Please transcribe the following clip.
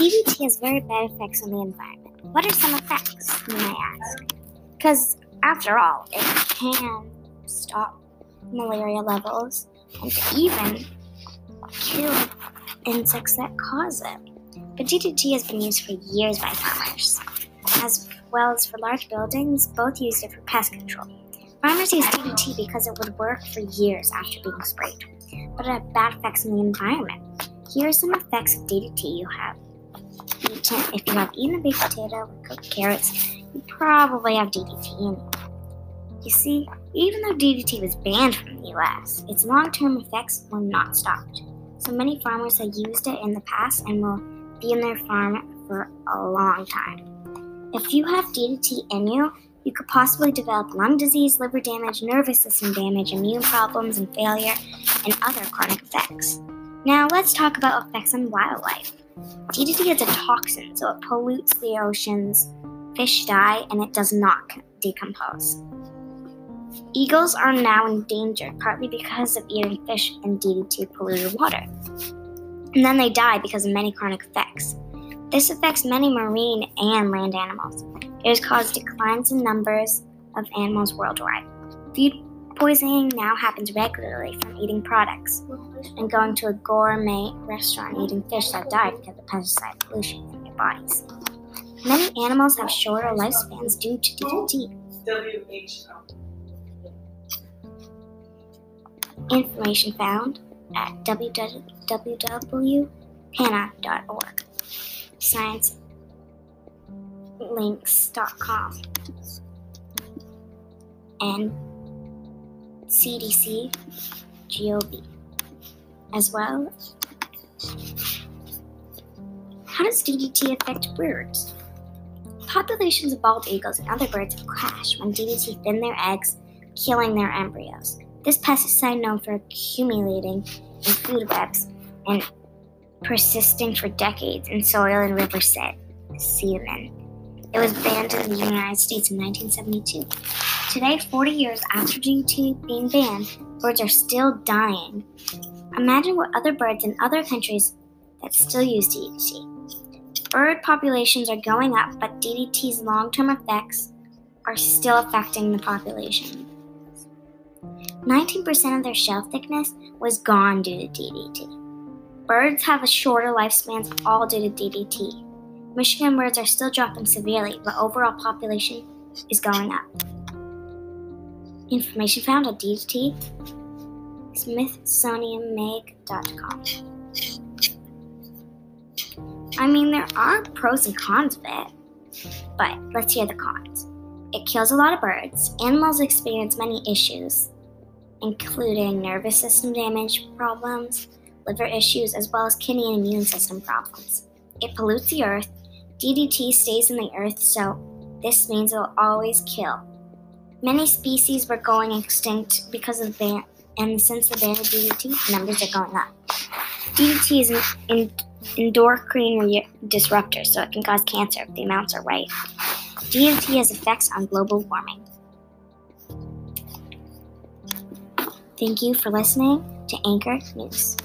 DDT has very bad effects on the environment. What are some effects, you may ask? Because, after all, it can stop malaria levels and even kill insects that cause it. But DDT has been used for years by farmers, as well as for large buildings, both used it for pest control. Farmers use DDT because it would work for years after being sprayed, but it had bad effects on the environment. Here are some effects of DDT you have If you have eaten a baked potato or cooked carrots, you probably have DDT in you. You see, even though DDT was banned from the US, its long term effects were not stopped. So many farmers have used it in the past and will be in their farm for a long time. If you have DDT in you, you could possibly develop lung disease, liver damage, nervous system damage, immune problems and failure, and other chronic effects. Now, let's talk about effects on wildlife. DDT is a toxin, so it pollutes the oceans, fish die, and it does not decompose. Eagles are now endangered partly because of eating fish in DDT polluted water. And then they die because of many chronic effects. This affects many marine and land animals. It has caused declines in numbers of animals worldwide. Poisoning now happens regularly from eating products and going to a gourmet restaurant eating fish that died because of pesticide pollution in their bodies. Many animals have shorter lifespans due to DDT. Information found at www.pana.org. ScienceLinks.com and CDC GOV as well. How does DDT affect birds? Populations of bald eagles and other birds have crashed when DDT thin their eggs, killing their embryos. This pesticide, known for accumulating in food webs and persisting for decades in soil and river sediment. It was banned in the United States in 1972. Today, 40 years after DDT being banned, birds are still dying. Imagine what other birds in other countries that still use DDT. Bird populations are going up, but DDT's long term effects are still affecting the population. 19% of their shell thickness was gone due to DDT. Birds have a shorter lifespans all due to DDT. Michigan birds are still dropping severely, but overall population is going up. Information found at DDT smithsonianmag.com. I mean, there are pros and cons of it, but let's hear the cons. It kills a lot of birds. Animals experience many issues, including nervous system damage problems, liver issues, as well as kidney and immune system problems. It pollutes the earth. DDT stays in the earth, so this means it will always kill. Many species were going extinct because of ban, and since the ban of DDT, numbers are going up. DDT is an endocrine disruptor, so it can cause cancer if the amounts are right. DDT has effects on global warming. Thank you for listening to Anchor News.